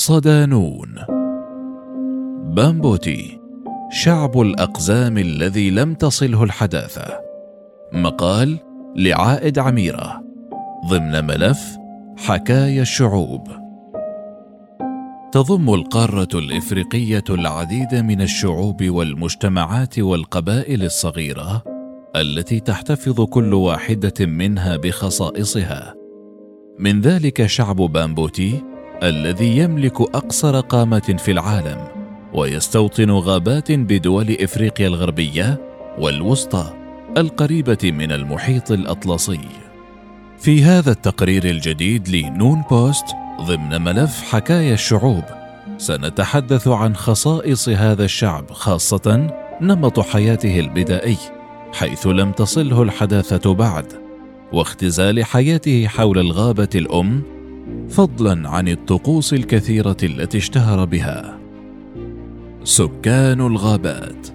صدانون. بامبوتي شعب الأقزام الذي لم تصله الحداثة. مقال لعائد عميرة ضمن ملف حكايا الشعوب. تضم القارة الإفريقية العديد من الشعوب والمجتمعات والقبائل الصغيرة التي تحتفظ كل واحدة منها بخصائصها. من ذلك شعب بامبوتي الذي يملك أقصر قامة في العالم ويستوطن غابات بدول إفريقيا الغربية والوسطى القريبة من المحيط الأطلسي. في هذا التقرير الجديد لنون بوست ضمن ملف حكايا الشعوب سنتحدث عن خصائص هذا الشعب خاصة نمط حياته البدائي حيث لم تصله الحداثة بعد واختزال حياته حول الغابة الأم فضلا عن الطقوس الكثيرة التي اشتهر بها. سكان الغابات.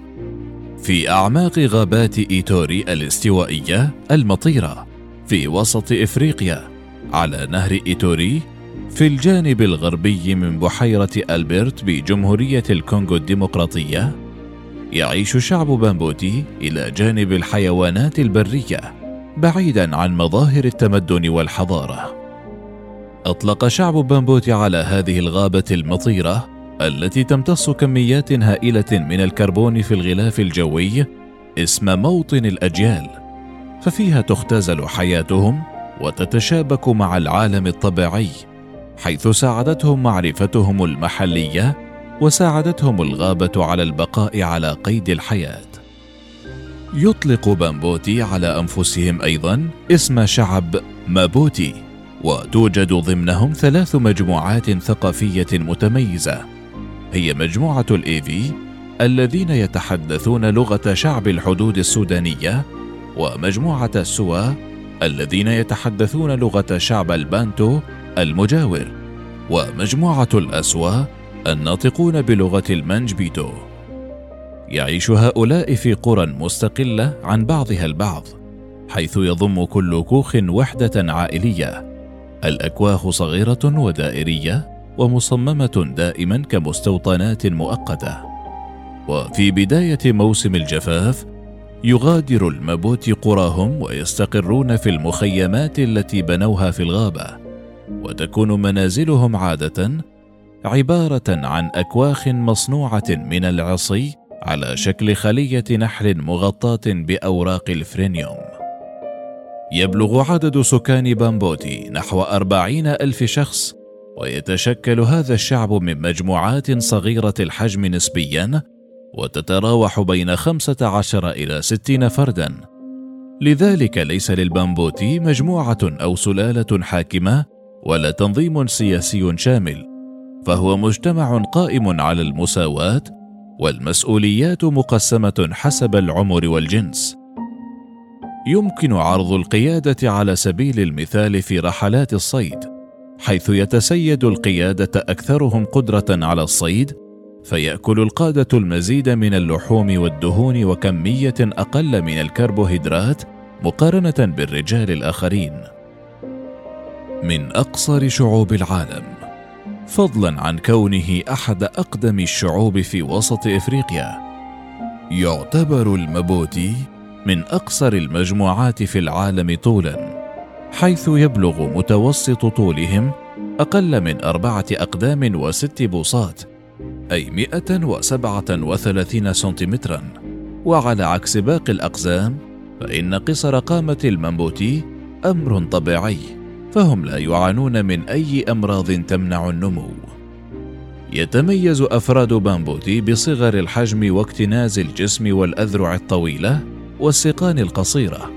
في أعماق غابات إيتوري الاستوائية المطيرة في وسط إفريقيا على نهر إيتوري في الجانب الغربي من بحيرة ألبرت بجمهورية الكونغو الديمقراطية يعيش شعب بامبوتي إلى جانب الحيوانات البرية بعيدا عن مظاهر التمدن والحضارة. أطلق شعب بامبوتي على هذه الغابة المطيرة التي تمتص كميات هائلة من الكربون في الغلاف الجوي اسم موطن الأجيال، ففيها تختزل حياتهم وتتشابك مع العالم الطبيعي، حيث ساعدتهم معرفتهم المحلية وساعدتهم الغابة على البقاء على قيد الحياة. يطلق بامبوتي على أنفسهم أيضا اسم شعب مابوتي وتوجد ضمنهم ثلاث مجموعات ثقافية متميزة. هي مجموعة الايفي الذين يتحدثون لغة شعب الحدود السودانية ومجموعة السوا الذين يتحدثون لغة شعب البانتو المجاور ومجموعة الاسوا الناطقون بلغة المنجبيتو يعيش هؤلاء في قرى مستقلة عن بعضها البعض حيث يضم كل كوخ وحدة عائلية. الأكواه صغيرة ودائرية ومصممة دائما كمستوطنات مؤقتة. وفي بداية موسم الجفاف يغادر المبوت قراهم ويستقرون في المخيمات التي بنوها في الغابة وتكون منازلهم عادة عبارة عن أكواخ مصنوعة من العصي على شكل خلية نحل مغطاة بأوراق الفرينيوم. يبلغ عدد سكان بامبوتي نحو أربعين ألف شخص ويتشكل هذا الشعب من مجموعات صغيرة الحجم نسبيا وتتراوح بين خمسة عشر إلى ستين فردا. لذلك ليس للبامبوتي مجموعة أو سلالة حاكمة ولا تنظيم سياسي شامل فهو مجتمع قائم على المساواة والمسؤوليات مقسمة حسب العمر والجنس. يمكن عرض القيادة على سبيل المثال في رحلات الصيد حيث يتسيد القيادة أكثرهم قدرة على الصيد فيأكل القادة المزيد من اللحوم والدهون وكمية أقل من الكربوهيدرات مقارنة بالرجال الآخرين. من أقصر شعوب العالم فضلا عن كونه أحد أقدم الشعوب في وسط إفريقيا يعتبر المبوتي من أقصر المجموعات في العالم طولا حيث يبلغ متوسط طولهم أقل من أربعة أقدام وست بوصات أي 137 سنتيمترا. وعلى عكس باقي الأقزام فإن قصر قامة المنبوتي أمر طبيعي فهم لا يعانون من أي أمراض تمنع النمو. يتميز أفراد بامبوتي بصغر الحجم واكتناز الجسم والأذرع الطويلة والسقان القصيرة.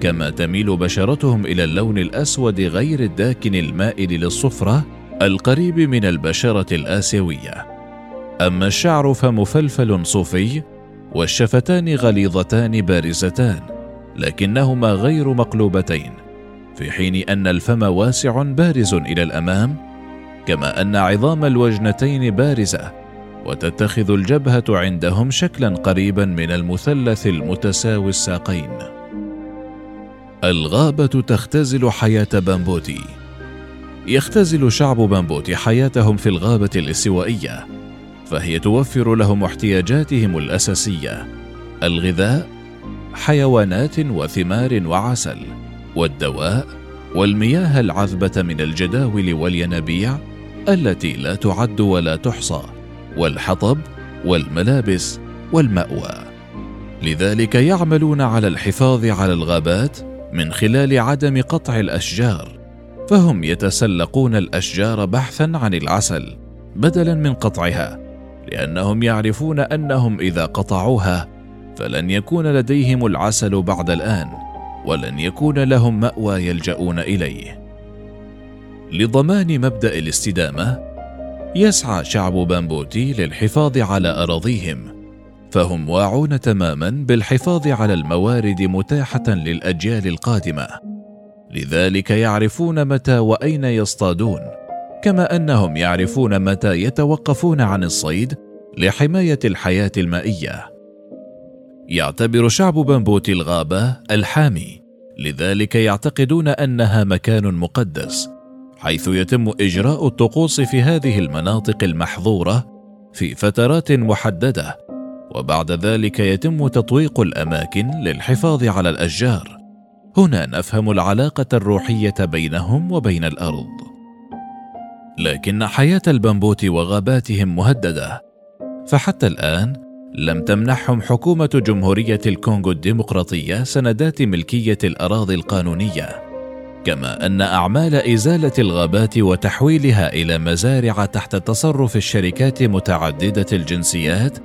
كما تميل بشرتهم إلى اللون الأسود غير الداكن المائل للصفرة القريب من البشرة الآسيوية. أما الشعر فمفلفل صوفي والشفتان غليظتان بارزتان لكنهما غير مقلوبتين في حين أن الفم واسع بارز إلى الأمام كما أن عظام الوجنتين بارزة وتتخذ الجبهة عندهم شكلا قريبا من المثلث المتساوي الساقين. الغابة تختزل حياة بامبوتي. يختزل شعب بامبوتي حياتهم في الغابة الاستوائية فهي توفر لهم احتياجاتهم الأساسية الغذاء حيوانات وثمار وعسل والدواء والمياه العذبة من الجداول والينابيع التي لا تعد ولا تحصى. والحطب والملابس والمأوى. لذلك يعملون على الحفاظ على الغابات من خلال عدم قطع الأشجار فهم يتسلقون الأشجار بحثا عن العسل بدلا من قطعها لأنهم يعرفون أنهم إذا قطعوها فلن يكون لديهم العسل بعد الآن ولن يكون لهم مأوى يلجؤون إليه. لضمان مبدأ الاستدامة يسعى شعب بامبوتي للحفاظ على أراضيهم. فهم واعون تماما بالحفاظ على الموارد متاحة للأجيال القادمة. لذلك يعرفون متى وأين يصطادون. كما أنهم يعرفون متى يتوقفون عن الصيد لحماية الحياة المائية. يعتبر شعب بنبوت الغابة الحامي. لذلك يعتقدون أنها مكان مقدس. حيث يتم إجراء الطقوس في هذه المناطق المحظورة في فترات محددة وبعد ذلك يتم تطويق الأماكن للحفاظ على الأشجار. هنا نفهم العلاقة الروحية بينهم وبين الأرض. لكن حياة البنبوت وغاباتهم مهددة فحتى الآن لم تمنحهم حكومة جمهورية الكونغو الديمقراطية سندات ملكية الأراضي القانونية. كما أن أعمال إزالة الغابات وتحويلها إلى مزارع تحت تصرف الشركات متعددة الجنسيات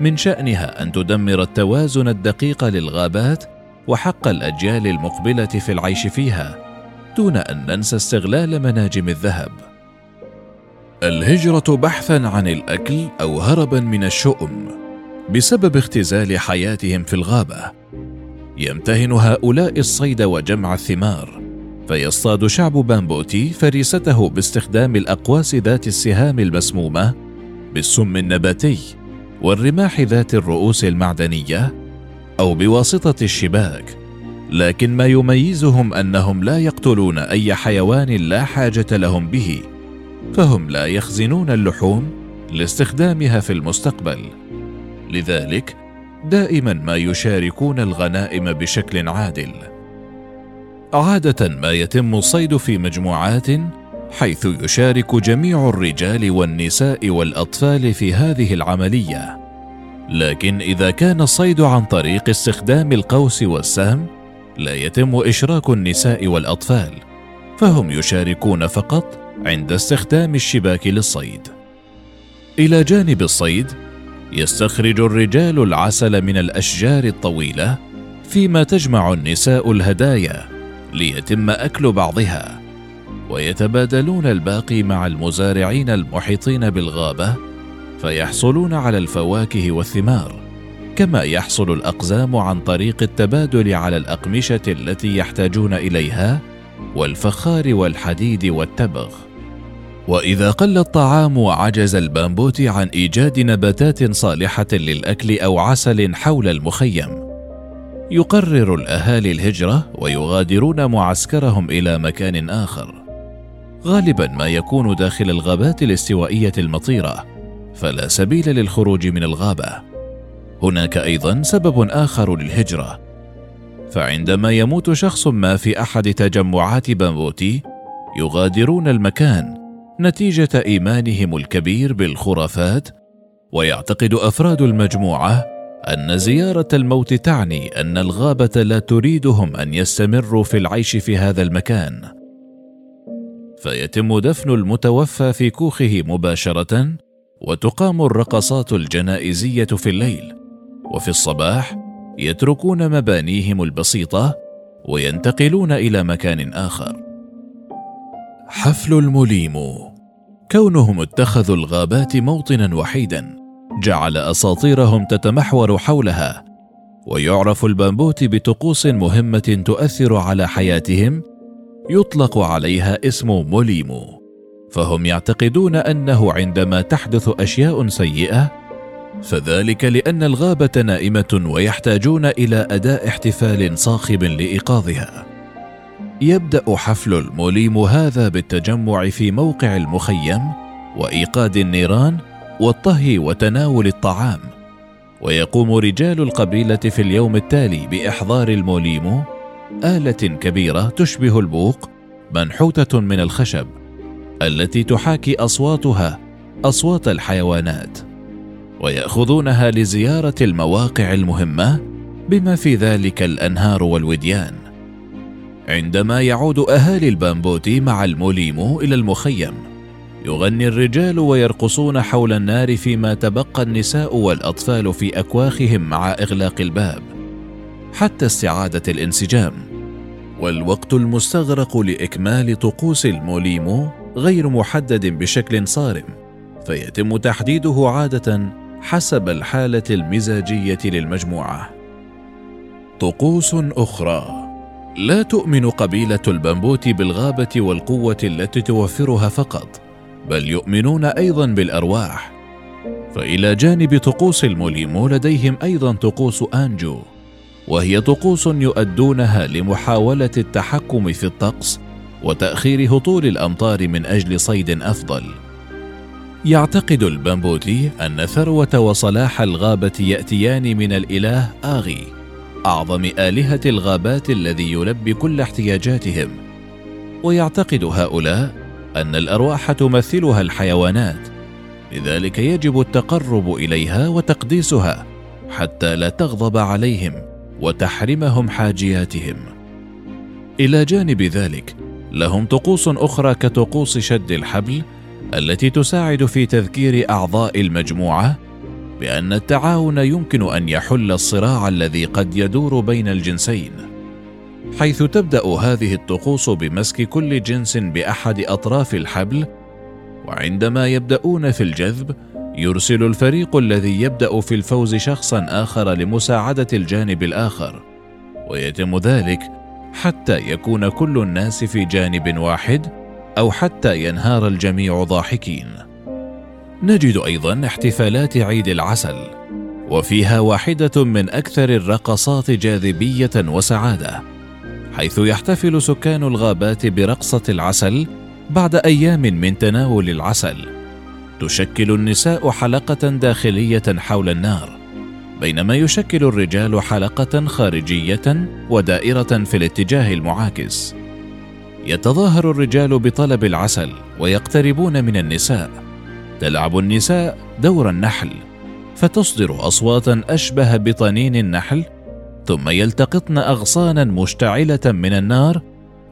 من شأنها أن تدمر التوازن الدقيق للغابات وحق الأجيال المقبلة في العيش فيها دون أن ننسى استغلال مناجم الذهب. الهجرة بحثا عن الأكل أو هربا من الشؤم بسبب اختزال حياتهم في الغابة. يمتهن هؤلاء الصيد وجمع الثمار، فيصطاد شعب بامبوتي فريسته باستخدام الأقواس ذات السهام المسمومة بالسم النباتي والرماح ذات الرؤوس المعدنية أو بواسطة الشباك لكن ما يميزهم أنهم لا يقتلون أي حيوان لا حاجة لهم به فهم لا يخزنون اللحوم لاستخدامها في المستقبل. لذلك دائما ما يشاركون الغنائم بشكل عادل. عادة ما يتم الصيد في مجموعات حيث يشارك جميع الرجال والنساء والأطفال في هذه العملية. لكن إذا كان الصيد عن طريق استخدام القوس والسهم لا يتم إشراك النساء والأطفال فهم يشاركون فقط عند استخدام الشباك للصيد. إلى جانب الصيد يستخرج الرجال العسل من الأشجار الطويلة فيما تجمع النساء الهدايا. ليتم أكل بعضها. ويتبادلون الباقي مع المزارعين المحيطين بالغابة فيحصلون على الفواكه والثمار كما يحصل الأقزام عن طريق التبادل على الأقمشة التي يحتاجون إليها والفخار والحديد والتبغ. وإذا قل الطعام وعجز البامبوت عن إيجاد نباتات صالحة للأكل أو عسل حول المخيم. يقرر الأهالي الهجرة ويغادرون معسكرهم إلى مكان آخر. غالبا ما يكون داخل الغابات الاستوائية المطيرة فلا سبيل للخروج من الغابة. هناك أيضا سبب آخر للهجرة. فعندما يموت شخص ما في أحد تجمعات بامبوتي يغادرون المكان نتيجة إيمانهم الكبير بالخرافات ويعتقد أفراد المجموعة أن زيارة الموت تعني أن الغابة لا تريدهم أن يستمروا في العيش في هذا المكان. فيتم دفن المتوفى في كوخه مباشرة وتقام الرقصات الجنائزية في الليل. وفي الصباح يتركون مبانيهم البسيطة وينتقلون إلى مكان آخر. حفل الموليمو كونهم اتخذوا الغابات موطنا وحيدا. جعل أساطيرهم تتمحور حولها ويعرف البامبوت بطقوس مهمة تؤثر على حياتهم يطلق عليها اسم موليمو. فهم يعتقدون أنه عندما تحدث أشياء سيئة فذلك لأن الغابة نائمة ويحتاجون إلى أداء احتفال صاخب لإيقاظها. يبدأ حفل الموليم هذا بالتجمع في موقع المخيم وإيقاد النيران والطهي وتناول الطعام. ويقوم رجال القبيلة في اليوم التالي بإحضار الموليم آلة كبيرة تشبه البوق منحوتة من الخشب التي تحاكي أصواتها أصوات الحيوانات. ويأخذونها لزيارة المواقع المهمة بما في ذلك الأنهار والوديان. عندما يعود أهالي البامبوتي مع الموليمو إلى المخيم يغني الرجال ويرقصون حول النار فيما تبقى النساء والأطفال في أكواخهم مع إغلاق الباب حتى استعادة الانسجام. والوقت المستغرق لإكمال طقوس الموليمو غير محدد بشكل صارم فيتم تحديده عادة حسب الحالة المزاجية للمجموعة. طقوس أخرى. لا تؤمن قبيلة البمبوت بالغابة والقوة التي توفرها فقط. بل يؤمنون أيضا بالأرواح. فإلى جانب طقوس الموليمو لديهم أيضا طقوس آنجو وهي طقوس يؤدونها لمحاولة التحكم في الطقس وتأخير هطول الأمطار من أجل صيد أفضل. يعتقد البمبوتي أن ثروة وصلاح الغابة يأتيان من الإله آغي أعظم آلهة الغابات الذي يلبي كل احتياجاتهم. ويعتقد هؤلاء أن الأرواح تمثلها الحيوانات لذلك يجب التقرب إليها وتقديسها حتى لا تغضب عليهم وتحرمهم حاجياتهم. إلى جانب ذلك لهم طقوس أخرى كطقوس شد الحبل التي تساعد في تذكير أعضاء المجموعة بأن التعاون يمكن أن يحل الصراع الذي قد يدور بين الجنسين. حيث تبدأ هذه الطقوس بمسك كل جنس بأحد أطراف الحبل وعندما يبدأون في الجذب يرسل الفريق الذي يبدأ في الفوز شخصا آخر لمساعدة الجانب الآخر. ويتم ذلك حتى يكون كل الناس في جانب واحد أو حتى ينهار الجميع ضاحكين. نجد أيضا احتفالات عيد العسل وفيها واحدة من أكثر الرقصات جاذبية وسعادة. حيث يحتفل سكان الغابات برقصة العسل بعد أيام من تناول العسل. تشكل النساء حلقة داخلية حول النار بينما يشكل الرجال حلقة خارجية ودائرة في الاتجاه المعاكس. يتظاهر الرجال بطلب العسل ويقتربون من النساء. تلعب النساء دور النحل فتصدر أصواتا أشبه بطنين النحل ثم يلتقطن اغصانا مشتعلة من النار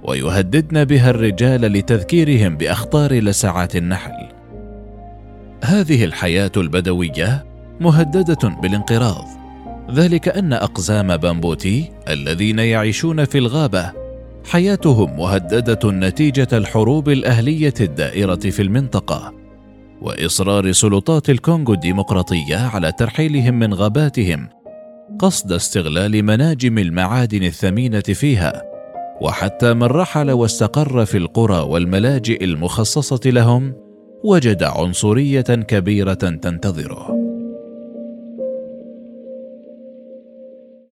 ويهددن بها الرجال لتذكيرهم بأخطار لسعات النحل. هذه الحياة البدوية مهددة بالانقراض ذلك أن أقزام بامبوتي الذين يعيشون في الغابة حياتهم مهددة نتيجة الحروب الأهلية الدائرة في المنطقة وإصرار سلطات الكونغو الديمقراطية على ترحيلهم من غاباتهم قصد استغلال مناجم المعادن الثمينة فيها وحتى من رحل واستقر في القرى والملاجئ المخصصة لهم وجد عنصرية كبيرة تنتظره.